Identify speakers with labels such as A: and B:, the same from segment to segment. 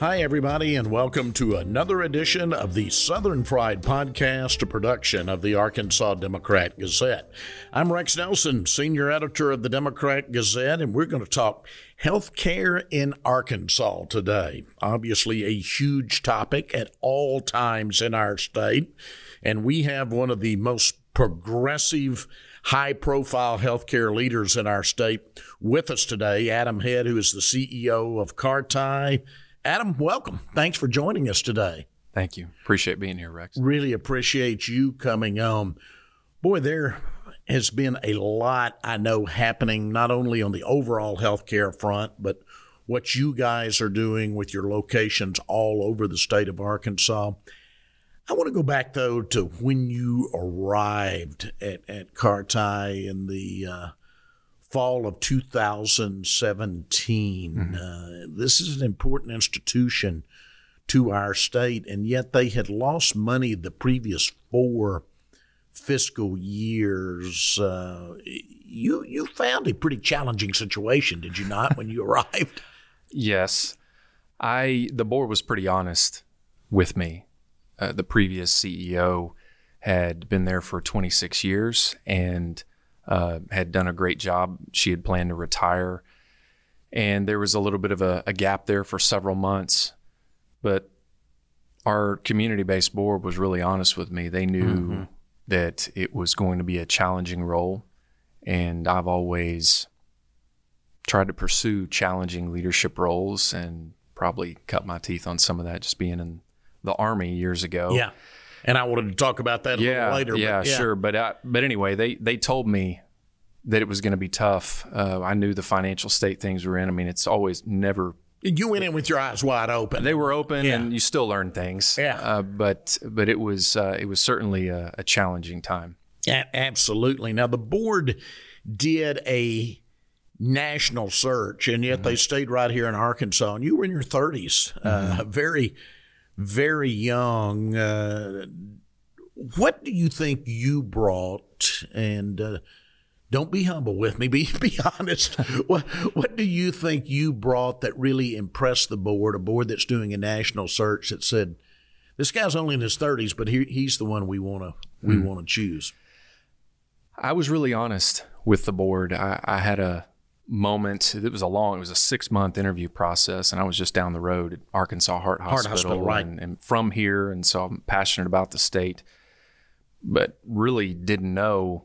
A: Hi, everybody, and welcome to another edition of the Southern Fried Podcast, a production of the Arkansas Democrat Gazette. I'm Rex Nelson, senior editor of the Democrat Gazette, and we're going to talk health care in Arkansas today. Obviously, a huge topic at all times in our state, and we have one of the most progressive high profile healthcare leaders in our state with us today, Adam Head, who is the CEO of Carti. Adam, welcome. Thanks for joining us today.
B: Thank you. Appreciate being here, Rex.
A: Really appreciate you coming on. Boy, there has been a lot I know happening, not only on the overall healthcare front, but what you guys are doing with your locations all over the state of Arkansas. I want to go back though to when you arrived at, at Carti in the uh, fall of 2017. Mm-hmm. Uh, this is an important institution to our state, and yet they had lost money the previous four fiscal years. Uh, you you found a pretty challenging situation, did you not, when you arrived?
B: Yes, I. The board was pretty honest with me. Uh, the previous CEO had been there for 26 years and uh, had done a great job. She had planned to retire. And there was a little bit of a, a gap there for several months. But our community based board was really honest with me. They knew mm-hmm. that it was going to be a challenging role. And I've always tried to pursue challenging leadership roles and probably cut my teeth on some of that just being in the Army years ago.
A: Yeah and I wanted to talk about that a
B: yeah,
A: little later.
B: Yeah, but, yeah, sure. But I, but anyway, they they told me that it was going to be tough. Uh, I knew the financial state things were in. I mean, it's always never.
A: You went in with your eyes wide open.
B: They were open, yeah. and you still learn things.
A: Yeah. Uh,
B: but but it was uh, it was certainly a, a challenging time.
A: Yeah, absolutely. Now the board did a national search, and yet mm-hmm. they stayed right here in Arkansas. And you were in your 30s, uh, mm-hmm. very very young. Uh, what do you think you brought? And uh, don't be humble with me. Be be honest. what What do you think you brought that really impressed the board? A board that's doing a national search that said, "This guy's only in his thirties, but he, he's the one we want to we mm. want to choose."
B: I was really honest with the board. I, I had a moment. It was a long, it was a six month interview process, and I was just down the road at Arkansas Heart Hospital,
A: Heart Hospital right.
B: and, and from here, and so I'm passionate about the state, but really didn't know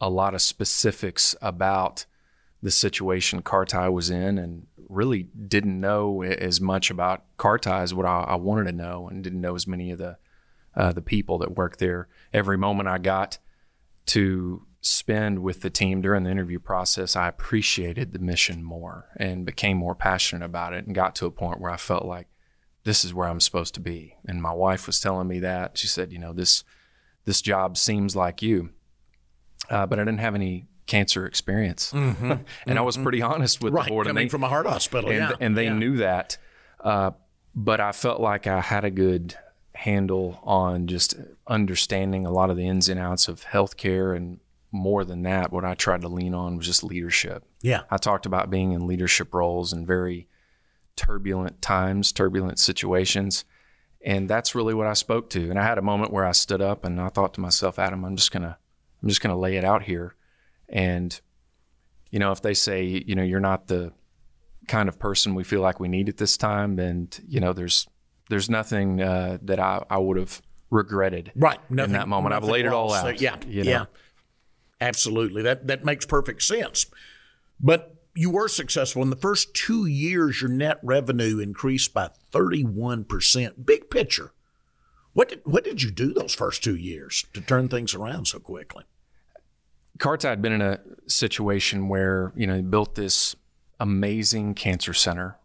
B: a lot of specifics about the situation Carti was in, and really didn't know as much about Carti as what I, I wanted to know, and didn't know as many of the uh, the people that work there. Every moment I got to spend with the team during the interview process, I appreciated the mission more and became more passionate about it and got to a point where I felt like this is where I'm supposed to be. And my wife was telling me that. She said, you know, this this job seems like you. Uh, but I didn't have any cancer experience. Mm-hmm. and mm-hmm. I was pretty honest with
A: right,
B: the board.
A: Coming and they, from a heart hospital.
B: And,
A: yeah.
B: and they
A: yeah.
B: knew that. Uh, but I felt like I had a good handle on just understanding a lot of the ins and outs of healthcare and more than that, what I tried to lean on was just leadership.
A: Yeah.
B: I talked about being in leadership roles in very turbulent times, turbulent situations. And that's really what I spoke to. And I had a moment where I stood up and I thought to myself, Adam, I'm just gonna I'm just gonna lay it out here. And, you know, if they say, you know, you're not the kind of person we feel like we need at this time, and you know, there's there's nothing uh, that I, I would have regretted
A: right
B: nothing, in that moment. I've laid it all out. So,
A: yeah, you know? yeah. Absolutely. That that makes perfect sense. But you were successful in the first 2 years your net revenue increased by 31%. Big picture. What did what did you do those first 2 years to turn things around so quickly?
B: Carti had been in a situation where, you know, he built this amazing cancer center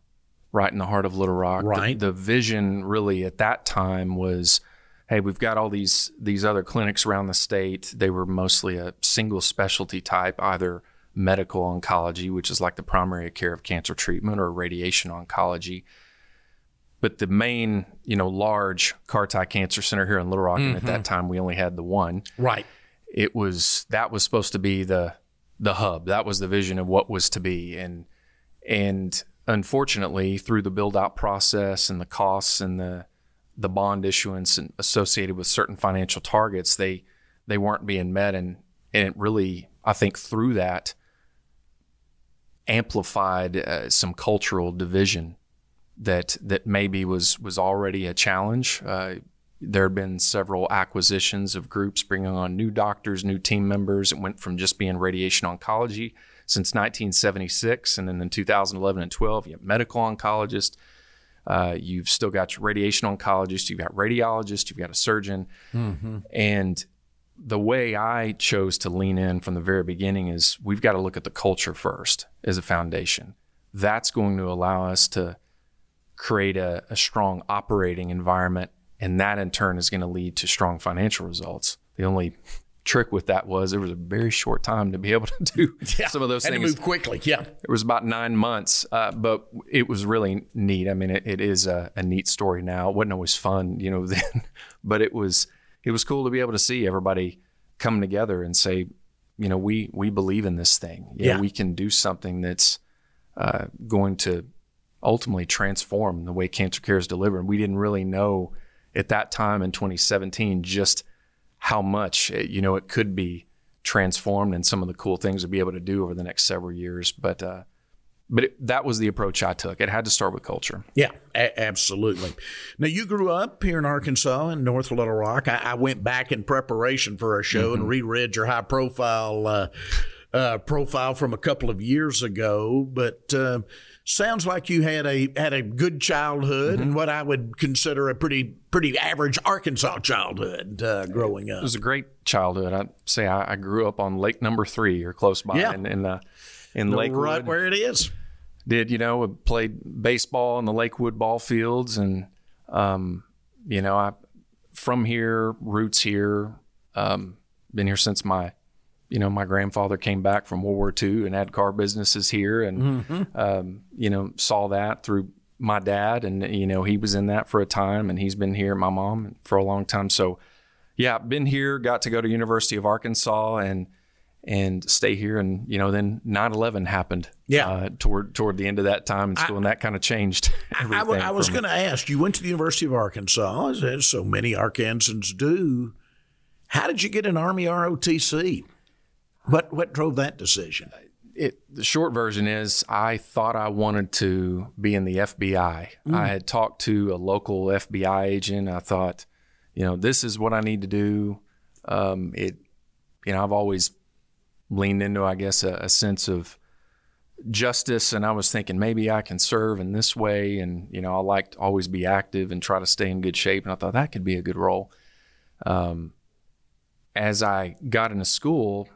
B: right in the heart of Little Rock.
A: Right.
B: The, the vision really at that time was hey, we've got all these these other clinics around the state. They were mostly a single specialty type, either medical oncology, which is like the primary care of cancer treatment, or radiation oncology. But the main, you know, large Carti Cancer Center here in Little Rock, mm-hmm. and at that mm-hmm. time we only had the one.
A: Right.
B: It was that was supposed to be the the hub. That was the vision of what was to be, and and unfortunately, through the build out process and the costs and the the bond issuance associated with certain financial targets, they they weren't being met, and and it really, I think, through that amplified uh, some cultural division that that maybe was was already a challenge. Uh, there had been several acquisitions of groups bringing on new doctors, new team members. It went from just being radiation oncology since 1976, and then in 2011 and 12, you have medical oncologists. Uh, you've still got your radiation oncologist, you've got radiologist, you've got a surgeon, mm-hmm. and the way I chose to lean in from the very beginning is we've got to look at the culture first as a foundation. That's going to allow us to create a, a strong operating environment, and that in turn is going to lead to strong financial results. The only trick with that was there was a very short time to be able to do yeah, some of those
A: things.
B: And
A: move quickly, yeah.
B: It was about nine months, uh, but it was really neat. I mean, it, it is a, a, neat story now. It wasn't always fun, you know, then, but it was it was cool to be able to see everybody come together and say, you know, we we believe in this thing. Yeah, we can do something that's uh, going to ultimately transform the way cancer care is delivered. We didn't really know at that time in 2017 just how much it, you know it could be transformed and some of the cool things to be able to do over the next several years. But uh, but it, that was the approach I took. It had to start with culture.
A: Yeah, a- absolutely. Now you grew up here in Arkansas in North Little Rock. I, I went back in preparation for our show mm-hmm. and reread your high profile uh, uh, profile from a couple of years ago, but uh, sounds like you had a had a good childhood mm-hmm. and what I would consider a pretty pretty average Arkansas childhood uh, growing up.
B: It was a great childhood. I'd say I, I grew up on Lake Number Three or close by
A: yeah.
B: in in, uh, in Lakewood.
A: Right where it is.
B: Did you know played baseball in the Lakewood ball fields and um, you know I from here roots here um, been here since my you know, my grandfather came back from World War II and had car businesses here, and mm-hmm. um, you know, saw that through my dad, and you know, he was in that for a time, and he's been here, my mom, for a long time. So, yeah, been here, got to go to University of Arkansas, and and stay here, and you know, then 9/11 happened.
A: Yeah,
B: uh, toward toward the end of that time, and still, and that kind of changed.
A: I, I was going to ask. You went to the University of Arkansas, as so many Arkansans do. How did you get an Army ROTC? What what drove that decision?
B: It, the short version is I thought I wanted to be in the FBI. Mm. I had talked to a local FBI agent. I thought, you know, this is what I need to do. Um, it, you know, I've always leaned into, I guess, a, a sense of justice, and I was thinking maybe I can serve in this way. And you know, I like to always be active and try to stay in good shape. And I thought that could be a good role. Um, as I got into school,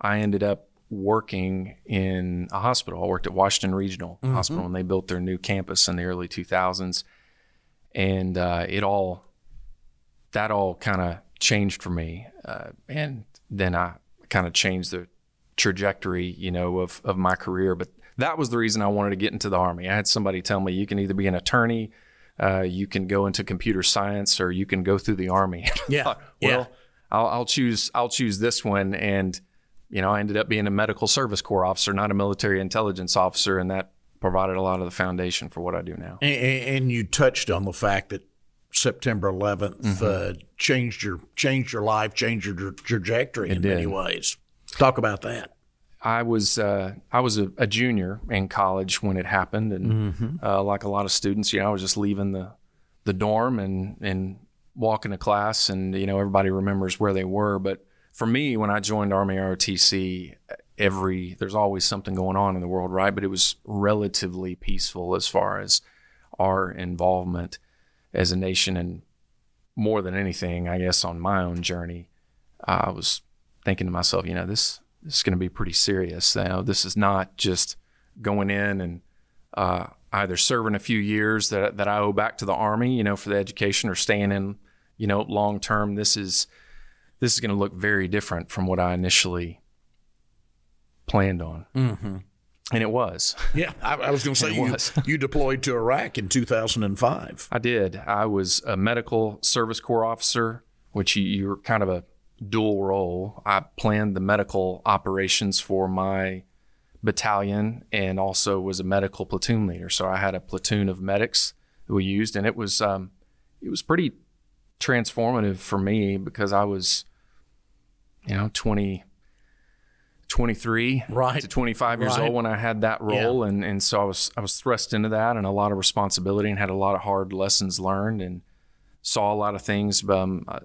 B: I ended up working in a hospital. I worked at Washington Regional mm-hmm. Hospital, when they built their new campus in the early 2000s. And uh, it all, that all kind of changed for me. Uh, and then I kind of changed the trajectory, you know, of, of my career. But that was the reason I wanted to get into the Army. I had somebody tell me you can either be an attorney, uh, you can go into computer science, or you can go through the Army.
A: Yeah.
B: thought,
A: well, yeah.
B: I'll, I'll choose I'll choose this one and you know, I ended up being a medical service corps officer, not a military intelligence officer, and that provided a lot of the foundation for what I do now.
A: And, and you touched on the fact that September 11th mm-hmm. uh, changed your changed your life, changed your trajectory it in did. many ways. Talk about that.
B: I was uh, I was a, a, junior in college when it happened, and mm-hmm. uh, like a lot of students, you know, I was just leaving the the dorm and and walking to class, and you know, everybody remembers where they were, but for me, when I joined Army ROTC, every there's always something going on in the world, right? But it was relatively peaceful as far as our involvement as a nation, and more than anything, I guess on my own journey, I was thinking to myself, you know, this this is going to be pretty serious. You know, this is not just going in and uh, either serving a few years that that I owe back to the Army, you know, for the education, or staying in, you know, long term. This is this is going to look very different from what I initially planned on. Mm-hmm. And it was.
A: Yeah, I, I was going to say you, you deployed to Iraq in 2005.
B: I did. I was a medical service corps officer, which you, you're kind of a dual role. I planned the medical operations for my battalion and also was a medical platoon leader. So I had a platoon of medics that we used, and it was um, it was pretty transformative for me because I was, you know, 20, 23
A: right.
B: to 25 years
A: right.
B: old when I had that role. Yeah. And, and so I was, I was thrust into that and a lot of responsibility and had a lot of hard lessons learned and saw a lot of things. Um, uh,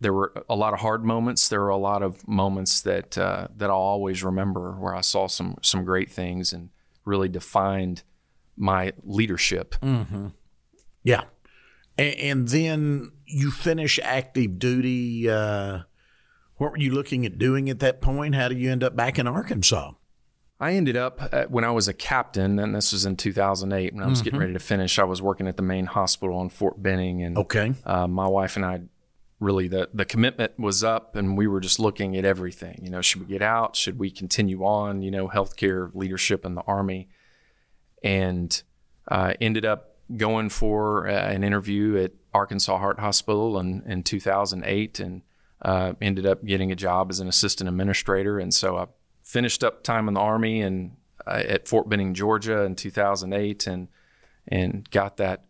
B: there were a lot of hard moments. There were a lot of moments that, uh, that I'll always remember where I saw some, some great things and really defined my leadership.
A: Mm-hmm. Yeah. And, and, then you finish active duty, uh, what were you looking at doing at that point? How did you end up back in Arkansas?
B: I ended up uh, when I was a captain, and this was in 2008 when I was mm-hmm. getting ready to finish. I was working at the main hospital in Fort Benning, and
A: okay,
B: uh, my wife and I really the the commitment was up, and we were just looking at everything. You know, should we get out? Should we continue on? You know, healthcare leadership in the army, and uh, ended up going for uh, an interview at Arkansas Heart Hospital in, in 2008, and uh, ended up getting a job as an assistant administrator, and so I finished up time in the army and uh, at Fort Benning, Georgia, in 2008, and and got that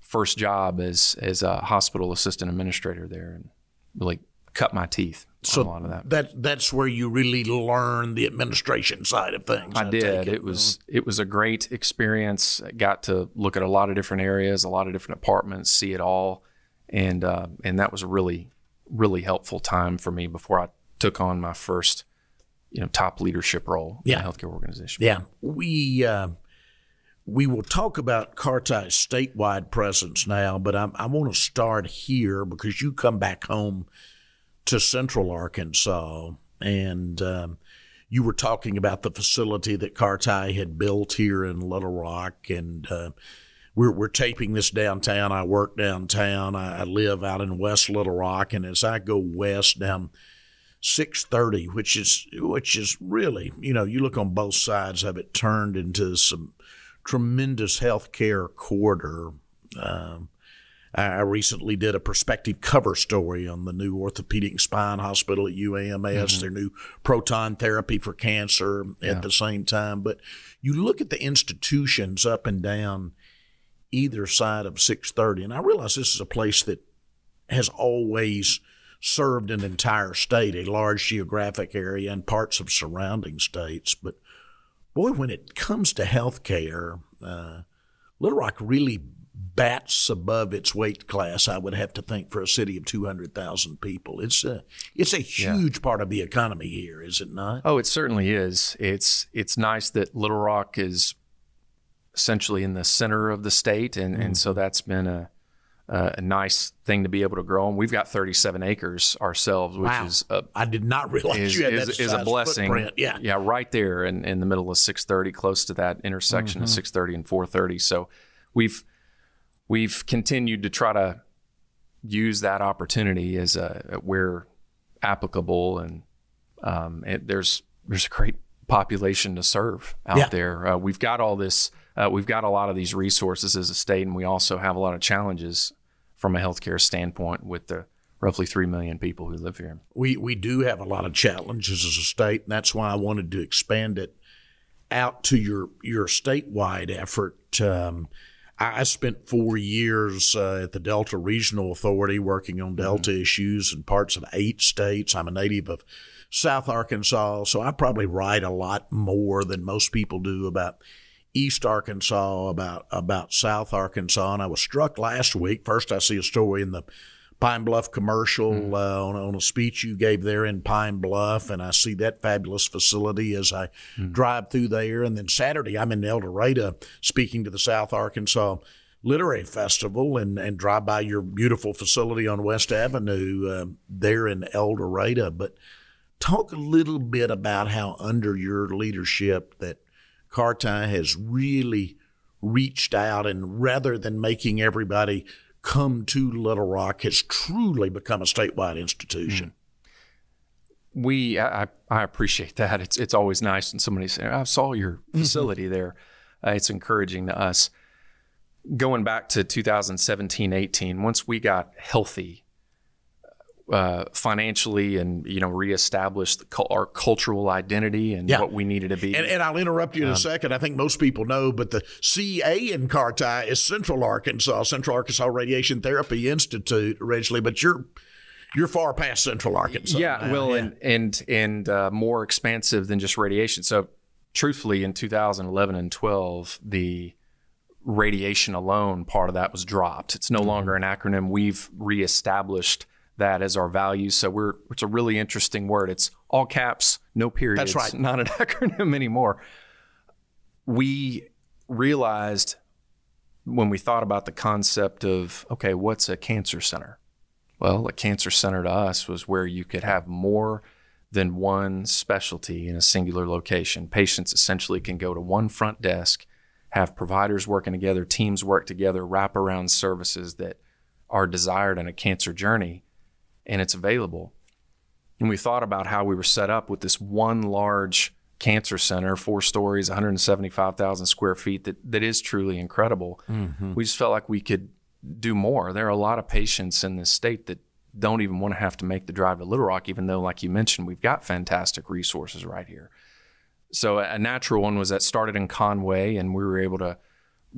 B: first job as as a hospital assistant administrator there, and really cut my teeth so a lot of that.
A: That that's where you really learn the administration side of things.
B: I, I did. It. it. was it was a great experience. I got to look at a lot of different areas, a lot of different departments, see it all, and uh, and that was really really helpful time for me before I took on my first, you know, top leadership role
A: yeah.
B: in a healthcare organization.
A: Yeah, we uh, we will talk about CARTI's statewide presence now, but I, I want to start here because you come back home to Central Arkansas, and um, you were talking about the facility that CARTI had built here in Little Rock, and uh, we're, we're taping this downtown. I work downtown. I, I live out in West Little Rock, and as I go west down 630, which is which is really, you know, you look on both sides of it, turned into some tremendous healthcare corridor. Um, I recently did a perspective cover story on the new orthopedic spine hospital at UAMS, mm-hmm. their new proton therapy for cancer yeah. at the same time. But you look at the institutions up and down either side of 630. And I realize this is a place that has always served an entire state, a large geographic area, and parts of surrounding states. But boy, when it comes to health care, uh, Little Rock really bats above its weight class. I would have to think for a city of two hundred thousand people, it's a it's a huge yeah. part of the economy here, is it not?
B: Oh, it certainly is. It's it's nice that Little Rock is essentially in the center of the state, and, mm-hmm. and so that's been a, a nice thing to be able to grow. And we've got 37 acres ourselves, which
A: wow.
B: is a,
A: I did not realize is, you had
B: is,
A: that
B: is a blessing.
A: Footprint. Yeah,
B: yeah, right there in, in the middle of 630, close to that intersection mm-hmm. of 630 and 430. So we've we've continued to try to use that opportunity as a where applicable, and um, it, there's there's a great population to serve out
A: yeah.
B: there. Uh, we've got all this uh, we've got a lot of these resources as a state, and we also have a lot of challenges from a healthcare standpoint with the roughly 3 million people who live here.
A: We, we do have a lot of challenges as a state, and that's why I wanted to expand it out to your, your statewide effort. Um, I spent four years uh, at the Delta Regional Authority working on Delta mm-hmm. issues in parts of eight states. I'm a native of South Arkansas, so I probably write a lot more than most people do about East Arkansas, about about South Arkansas, and I was struck last week. First, I see a story in the Pine Bluff commercial mm. uh, on, on, a speech you gave there in Pine Bluff, and I see that fabulous facility as I mm. drive through there. And then Saturday, I'm in El Dorado speaking to the South Arkansas Literary Festival and, and drive by your beautiful facility on West Avenue uh, there in El Dorado. But talk a little bit about how under your leadership that CARTI has really reached out and rather than making everybody come to Little Rock, has truly become a statewide institution.
B: Mm-hmm. We, I, I appreciate that. It's it's always nice when somebody says, "I saw your mm-hmm. facility there." Uh, it's encouraging to us. Going back to 2017, 18, once we got healthy, uh, financially and you know reestablish the, our cultural identity and yeah. what we needed to be.
A: And, and I'll interrupt you in um, a second. I think most people know, but the CA in CARTI is Central Arkansas, Central Arkansas Radiation Therapy Institute originally, but you're you're far past Central Arkansas.
B: Yeah,
A: now.
B: well, yeah. and and and uh, more expansive than just radiation. So, truthfully, in 2011 and 12, the radiation alone part of that was dropped. It's no mm-hmm. longer an acronym. We've reestablished that as our value. So we're it's a really interesting word. It's all caps, no periods.
A: That's right.
B: Not an acronym anymore. We realized when we thought about the concept of okay, what's a cancer center? Well, a cancer center to us was where you could have more than one specialty in a singular location. Patients essentially can go to one front desk, have providers working together, teams work together, wrap around services that are desired in a cancer journey and it's available. And we thought about how we were set up with this one large cancer center, four stories, 175,000 square feet, that, that is truly incredible. Mm-hmm. We just felt like we could do more. There are a lot of patients in this state that don't even want to have to make the drive to Little Rock, even though, like you mentioned, we've got fantastic resources right here. So a natural one was that started in Conway, and we were able to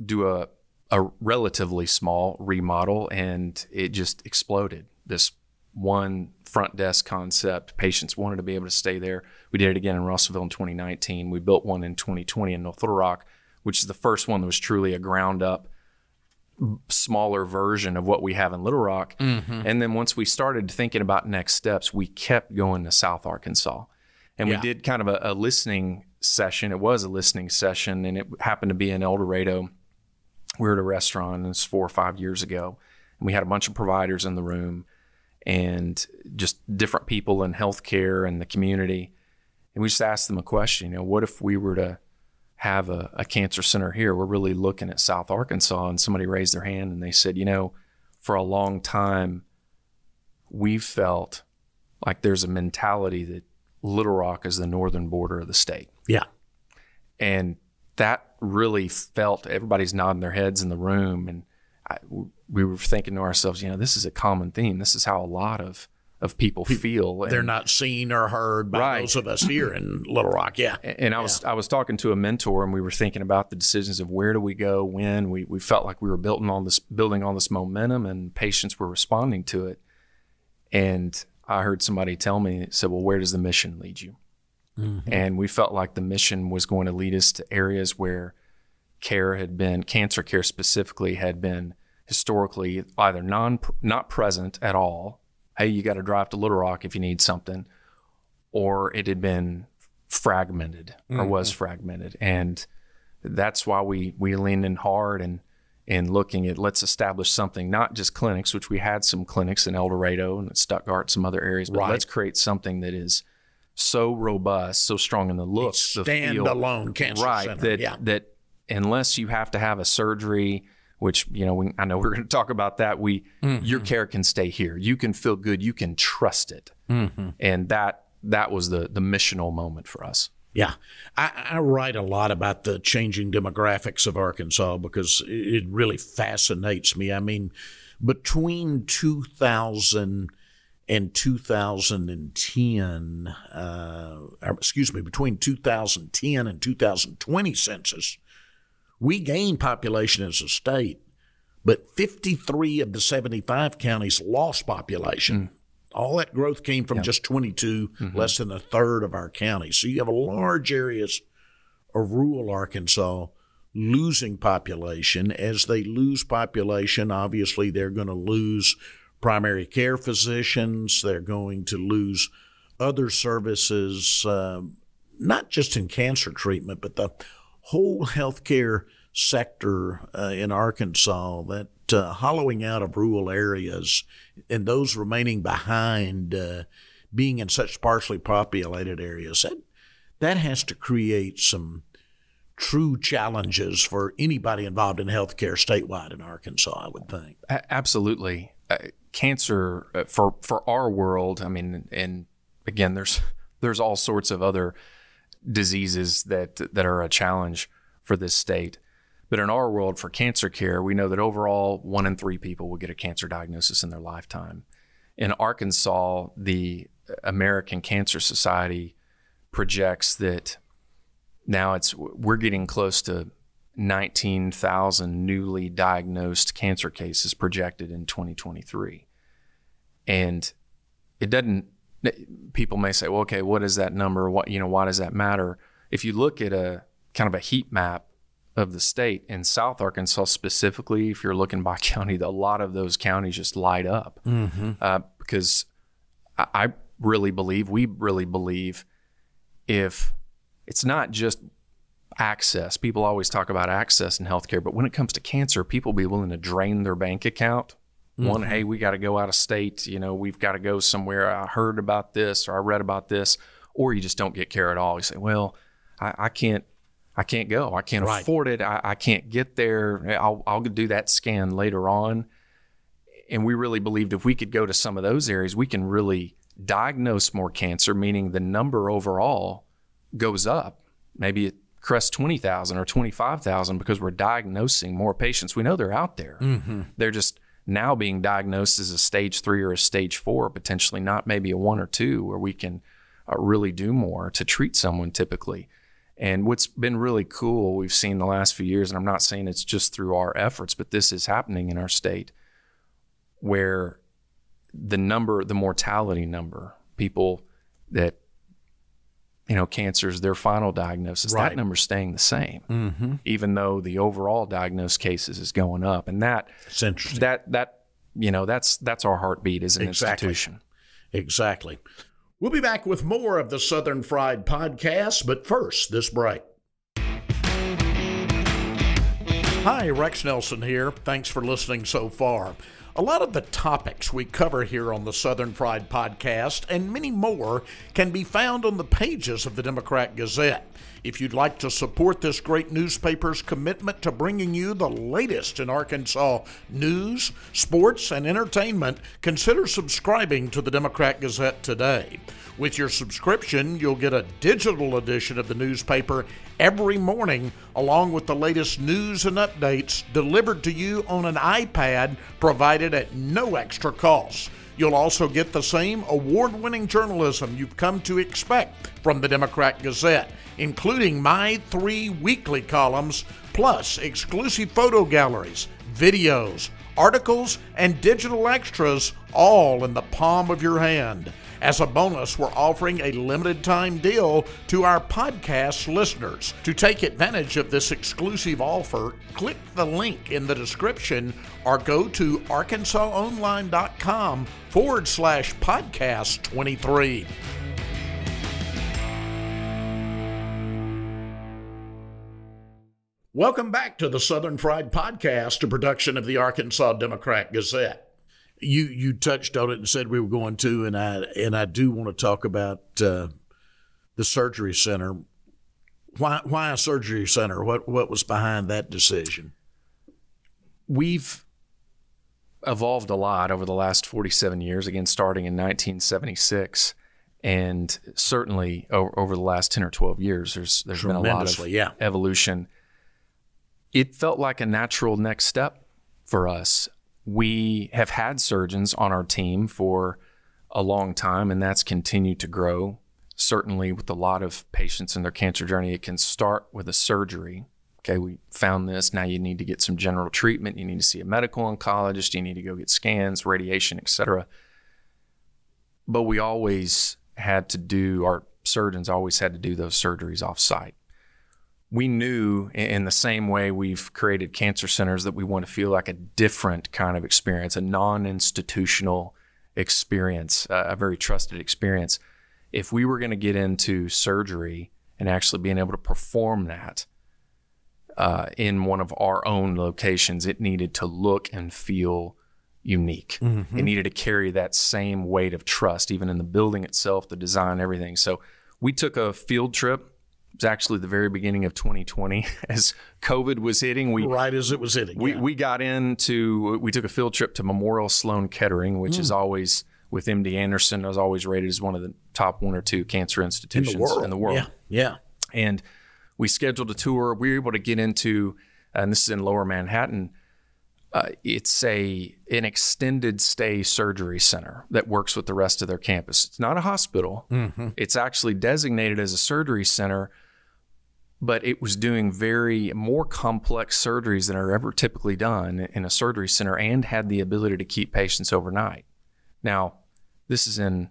B: do a a relatively small remodel, and it just exploded. This one front desk concept. Patients wanted to be able to stay there. We did it again in Russellville in 2019. We built one in 2020 in North Little Rock, which is the first one that was truly a ground up, smaller version of what we have in Little Rock. Mm-hmm. And then once we started thinking about next steps, we kept going to South Arkansas. And yeah. we did kind of a, a listening session. It was a listening session, and it happened to be in El Dorado. We were at a restaurant, and it's four or five years ago. And we had a bunch of providers in the room and just different people in healthcare and the community. And we just asked them a question, you know, what if we were to have a, a cancer center here? We're really looking at South Arkansas. And somebody raised their hand and they said, you know, for a long time, we've felt like there's a mentality that Little Rock is the northern border of the state.
A: Yeah.
B: And that really felt everybody's nodding their heads in the room. And I, we were thinking to ourselves, you know, this is a common theme. This is how a lot of of people feel.
A: And, They're not seen or heard by right. those of us here in Little Rock. Yeah.
B: And I was I was talking to a mentor and we were thinking about the decisions of where do we go, when. We we felt like we were building on this building on this momentum and patients were responding to it. And I heard somebody tell me, said, Well, where does the mission lead you? Mm-hmm. And we felt like the mission was going to lead us to areas where care had been cancer care specifically had been historically either non not present at all. Hey, you got to drive to Little Rock if you need something, or it had been fragmented or mm-hmm. was fragmented, and that's why we we leaned in hard and and looking at let's establish something not just clinics, which we had some clinics in El Dorado and Stuttgart, some other areas, but right. let's create something that is so robust, so strong in the look, the
A: stand alone cancer
B: right?
A: Center.
B: That
A: yeah.
B: that unless you have to have a surgery which you know we, I know we're going to talk about that. We mm-hmm. your care can stay here. You can feel good. You can trust it, mm-hmm. and that that was the the missional moment for us.
A: Yeah, I, I, write a lot about the changing demographics of Arkansas because it really fascinates me. I mean, between 2000 and 2010, uh, excuse me, between 2010 and 2020 census, we gained population as a state, but 53 of the 75 counties lost population. Mm. All that growth came from just 22, mm-hmm. less than a third of our counties. So you have large areas of rural Arkansas losing population. As they lose population, obviously they're going to lose primary care physicians, they're going to lose other services, uh, not just in cancer treatment, but the whole healthcare sector uh, in Arkansas, that uh, hollowing out of rural areas and those remaining behind uh, being in such sparsely populated areas, that, that has to create some true challenges for anybody involved in healthcare statewide in Arkansas, I would think.
B: Absolutely. Uh, cancer uh, for for our world, I mean, and again, there's there's all sorts of other diseases that that are a challenge for this state. But in our world, for cancer care, we know that overall one in three people will get a cancer diagnosis in their lifetime. in Arkansas, the American Cancer Society projects that now it's we're getting close to 19,000 newly diagnosed cancer cases projected in 2023. And it doesn't people may say, "Well, okay, what is that number? What, you know, why does that matter?" If you look at a kind of a heat map of the state in South Arkansas specifically, if you're looking by county, a lot of those counties just light up mm-hmm. uh, because I, I really believe, we really believe, if it's not just access. People always talk about access in healthcare, but when it comes to cancer, people be willing to drain their bank account. Mm-hmm. One, hey, we got to go out of state. You know, we've got to go somewhere. I heard about this or I read about this, or you just don't get care at all. You say, well, I, I can't. I can't go. I can't right. afford it. I, I, can't get there. I'll, I'll do that scan later on. And we really believed if we could go to some of those areas, we can really diagnose more cancer, meaning the number overall goes up. Maybe it crests 20,000 or 25,000 because we're diagnosing more patients. We know they're out there. Mm-hmm. They're just now being diagnosed as a stage three or a stage four, potentially not maybe a one or two, where we can uh, really do more to treat someone typically. And what's been really cool, we've seen the last few years, and I'm not saying it's just through our efforts, but this is happening in our state where the number, the mortality number, people that you know, cancer is their final diagnosis. Right. That number's staying the same, mm-hmm. even though the overall diagnosed cases is going up. And that
A: it's interesting.
B: That that you know, that's that's our heartbeat as an exactly. institution.
A: Exactly. We'll be back with more of the Southern Fried podcast, but first, this break. Hi, Rex Nelson here. Thanks for listening so far. A lot of the topics we cover here on the Southern Fried Podcast and many more can be found on the pages of the Democrat Gazette. If you'd like to support this great newspaper's commitment to bringing you the latest in Arkansas news, sports, and entertainment, consider subscribing to the Democrat Gazette today. With your subscription, you'll get a digital edition of the newspaper every morning, along with the latest news and updates delivered to you on an iPad provided at no extra cost. You'll also get the same award winning journalism you've come to expect from the Democrat Gazette, including my three weekly columns, plus exclusive photo galleries, videos, articles, and digital extras, all in the palm of your hand. As a bonus, we're offering a limited time deal to our podcast listeners. To take advantage of this exclusive offer, click the link in the description or go to arkansasonline.com forward slash podcast 23. Welcome back to the Southern Fried Podcast, a production of the Arkansas Democrat Gazette you you touched on it and said we were going to, and I and I do want to talk about uh, the surgery center. Why why a surgery center? What what was behind that decision?
B: We've evolved a lot over the last 47 years. Again, starting in 1976, and certainly over, over the last 10 or 12 years, there's there's been a lot of yeah. evolution. It felt like a natural next step for us we have had surgeons on our team for a long time, and that's continued to grow. Certainly, with a lot of patients in their cancer journey, it can start with a surgery. Okay, we found this. Now you need to get some general treatment. You need to see a medical oncologist. You need to go get scans, radiation, etc. But we always had to do, our surgeons always had to do those surgeries off site we knew in the same way we've created cancer centers that we want to feel like a different kind of experience, a non institutional experience, a very trusted experience. If we were going to get into surgery and actually being able to perform that uh, in one of our own locations, it needed to look and feel unique. Mm-hmm. It needed to carry that same weight of trust, even in the building itself, the design, everything. So we took a field trip was actually the very beginning of 2020 as COVID was hitting.
A: We right as it was hitting.
B: We yeah. we got into we took a field trip to Memorial Sloan Kettering, which mm. is always with MD Anderson. I was always rated as one of the top one or two cancer institutions in the world. In the world.
A: Yeah, yeah.
B: And we scheduled a tour. We were able to get into, and this is in Lower Manhattan, uh, it's a an extended stay surgery center that works with the rest of their campus. It's not a hospital. Mm-hmm. It's actually designated as a surgery center, but it was doing very more complex surgeries than are ever typically done in a surgery center, and had the ability to keep patients overnight. Now, this is in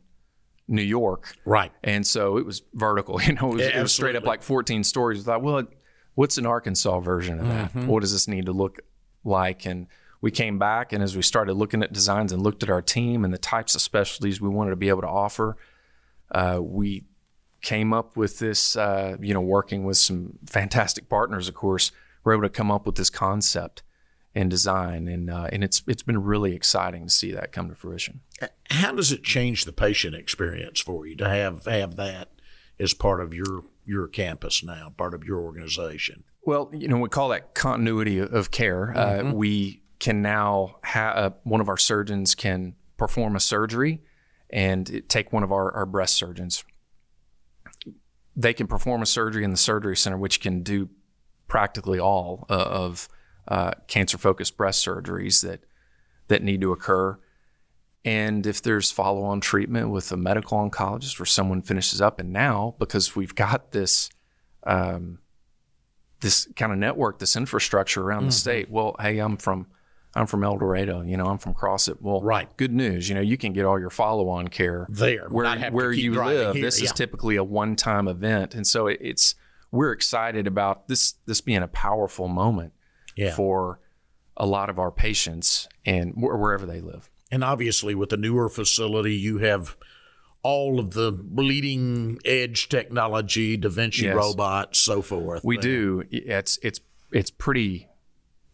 B: New York,
A: right?
B: And so it was vertical. You know, it was, yeah, it was straight up like 14 stories. I thought, well, what's an Arkansas version of that? Mm-hmm. What does this need to look like. And we came back, and as we started looking at designs and looked at our team and the types of specialties we wanted to be able to offer, uh, we came up with this. Uh, you know, working with some fantastic partners, of course, we're able to come up with this concept and design, and uh, and it's it's been really exciting to see that come to fruition.
A: How does it change the patient experience for you to have have that as part of your your campus now, part of your organization?
B: Well, you know, we call that continuity of care. Uh, mm-hmm. Uh, we can now have uh, one of our surgeons can perform a surgery and take one of our, our breast surgeons. They can perform a surgery in the surgery center, which can do practically all uh, of uh, cancer-focused breast surgeries that that need to occur. And if there's follow-on treatment with a medical oncologist or someone finishes up, and now because we've got this um, this kind of network, this infrastructure around mm-hmm. the state. Well, hey, I'm from I'm from El Dorado, you know, I'm from Crossett. Well,
A: right.
B: Good news, you know, you can get all your follow-on care
A: there
B: where where you live. Here. This yeah. is typically a one-time event, and so it, it's we're excited about this this being a powerful moment yeah. for a lot of our patients and wherever they live.
A: And obviously, with the newer facility, you have all of the bleeding edge technology, Da Vinci yes. robots, so forth.
B: We do. It's it's it's pretty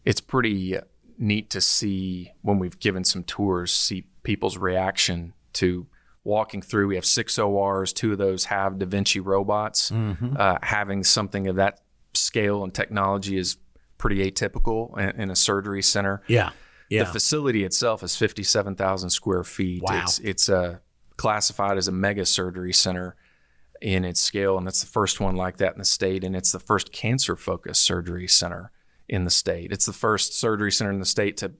B: it's pretty neat to see when we've given some tours, see people's reaction to walking through. We have six ORs. Two of those have Da Vinci robots. Mm-hmm. Uh, having something of that scale and technology is pretty atypical in, in a surgery center.
A: Yeah. Yeah.
B: The facility itself is 57,000 square feet.
A: Wow.
B: It's, it's a classified as a mega surgery center in its scale, and that's the first one like that in the state, and it's the first cancer focused surgery center in the state. It's the first surgery center in the state to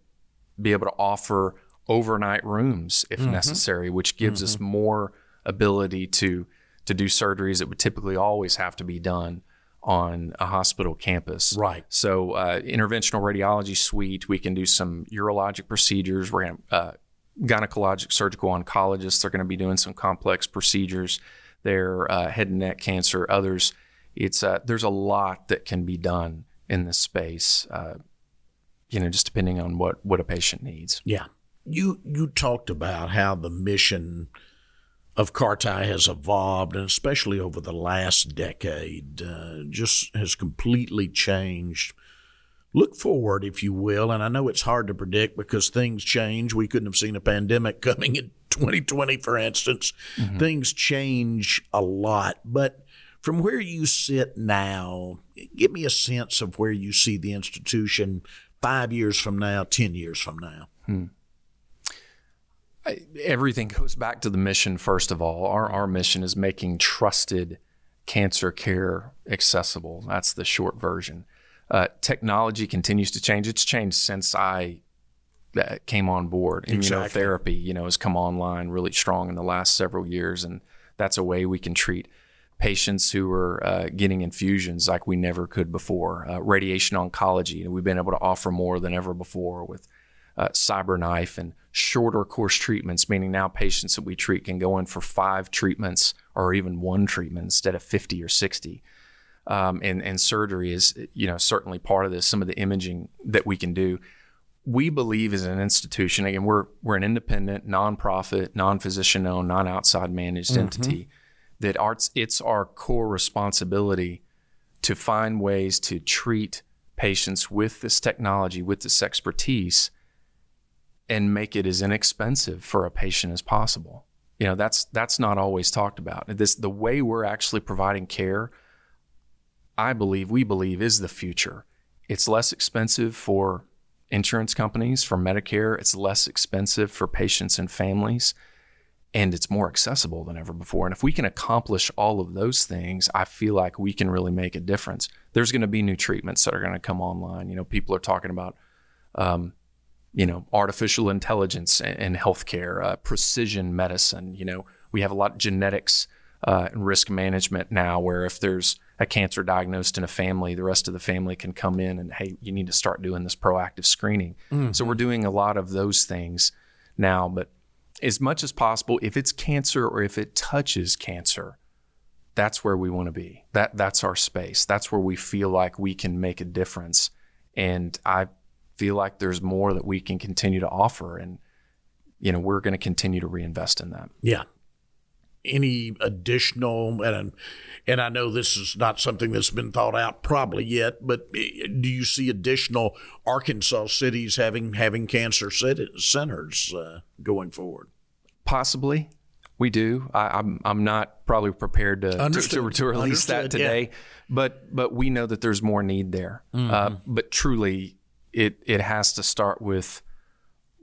B: be able to offer overnight rooms if mm-hmm. necessary, which gives mm-hmm. us more ability to to do surgeries that would typically always have to be done on a hospital campus.
A: Right.
B: So, uh, interventional radiology suite, we can do some urologic procedures. We're going to uh, gynecologic surgical oncologists. They're going to be doing some complex procedures there, uh, head and neck cancer, others. It's uh, there's a lot that can be done in this space. Uh, you know, just depending on what what a patient needs.
A: Yeah, you you talked about how the mission of CARTI has evolved, and especially over the last decade, uh, just has completely changed look forward, if you will. And I know it's hard to predict because things change. We couldn't have seen a pandemic coming in 2020, for instance. Mm-hmm. Things change a lot. But from where you sit now, give me a sense of where you see the institution five years from now, 10 years from now. Hmm.
B: everything goes back to the mission, first of all. Our, our mission is making trusted cancer care accessible. That's the short version. Uh, technology continues to change. It's changed since I uh, came on board.
A: Exactly.
B: Immunotherapy, you know, has come online really strong in the last several years, and that's a way we can treat patients who are uh, getting infusions like we never could before. Uh, radiation oncology, you know, we've been able to offer more than ever before with uh, CyberKnife and shorter course treatments, meaning now patients that we treat can go in for five treatments or even one treatment instead of 50 or 60 um, and, and surgery is, you know, certainly part of this. Some of the imaging that we can do. We believe as an institution, again, we're we're an independent, nonprofit, non-physician owned, non-outside managed mm-hmm. entity. That arts, it's our core responsibility to find ways to treat patients with this technology, with this expertise, and make it as inexpensive for a patient as possible. You know, that's that's not always talked about. This the way we're actually providing care I believe, we believe, is the future. It's less expensive for insurance companies, for Medicare. It's less expensive for patients and families. And it's more accessible than ever before. And if we can accomplish all of those things, I feel like we can really make a difference. There's going to be new treatments that are going to come online. You know, people are talking about um, you know, artificial intelligence and healthcare, uh, precision medicine. You know, we have a lot of genetics uh, and risk management now, where if there's a cancer diagnosed in a family, the rest of the family can come in and hey, you need to start doing this proactive screening. Mm-hmm. So we're doing a lot of those things now, but as much as possible, if it's cancer or if it touches cancer, that's where we want to be. That that's our space. That's where we feel like we can make a difference. And I feel like there's more that we can continue to offer and you know, we're going to continue to reinvest in that.
A: Yeah. Any additional and and I know this is not something that's been thought out probably yet, but eh, do you see additional Arkansas cities having having cancer centers uh, going forward?
B: Possibly. We do. I, am I'm, I'm not probably prepared to to, to, to, release Understood, that today, yeah. but but we know that there's more need there. Mm-hmm. Uh, but truly, it it has to start with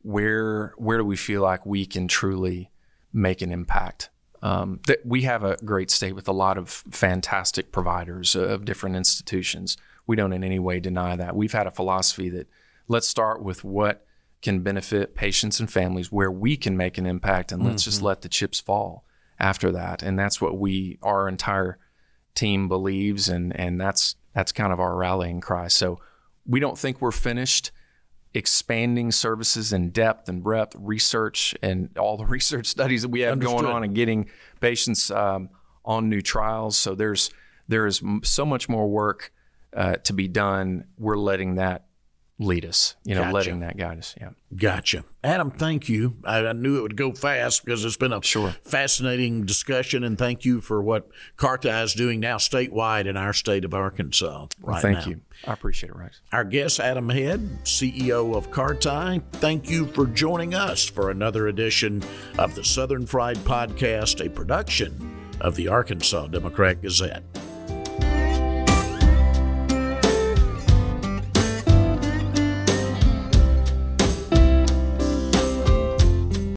B: where where do we feel like we can truly make an impact. Um, that we have a great state with a lot of fantastic providers of different institutions. We don't in any way deny that. We've had a philosophy that let's start with what can benefit patients and families where we can make an impact and let's mm-hmm. just let the chips fall after that and that's what we our entire team believes and and that's that's kind of our rallying cry so we don't think we're finished expanding services in depth and breadth research and all the research studies that we have Understood. going on and getting patients um, on new trials so there's there is so much more work uh, to be done we're letting that lead us, you know, gotcha. letting that guide us. Yeah.
A: Gotcha. Adam, thank you. I, I, knew it would go fast because it's been a
B: sure.
A: fascinating discussion, and thank you for what CARTI is doing now statewide in our state of Arkansas. Right
B: well, thank
A: now.
B: you. I appreciate it, Rex.
A: Our guest, Adam Head, CEO of CARTI, thank you for joining us for another edition of the Southern Fried Podcast, a production of the Arkansas Democrat Gazette.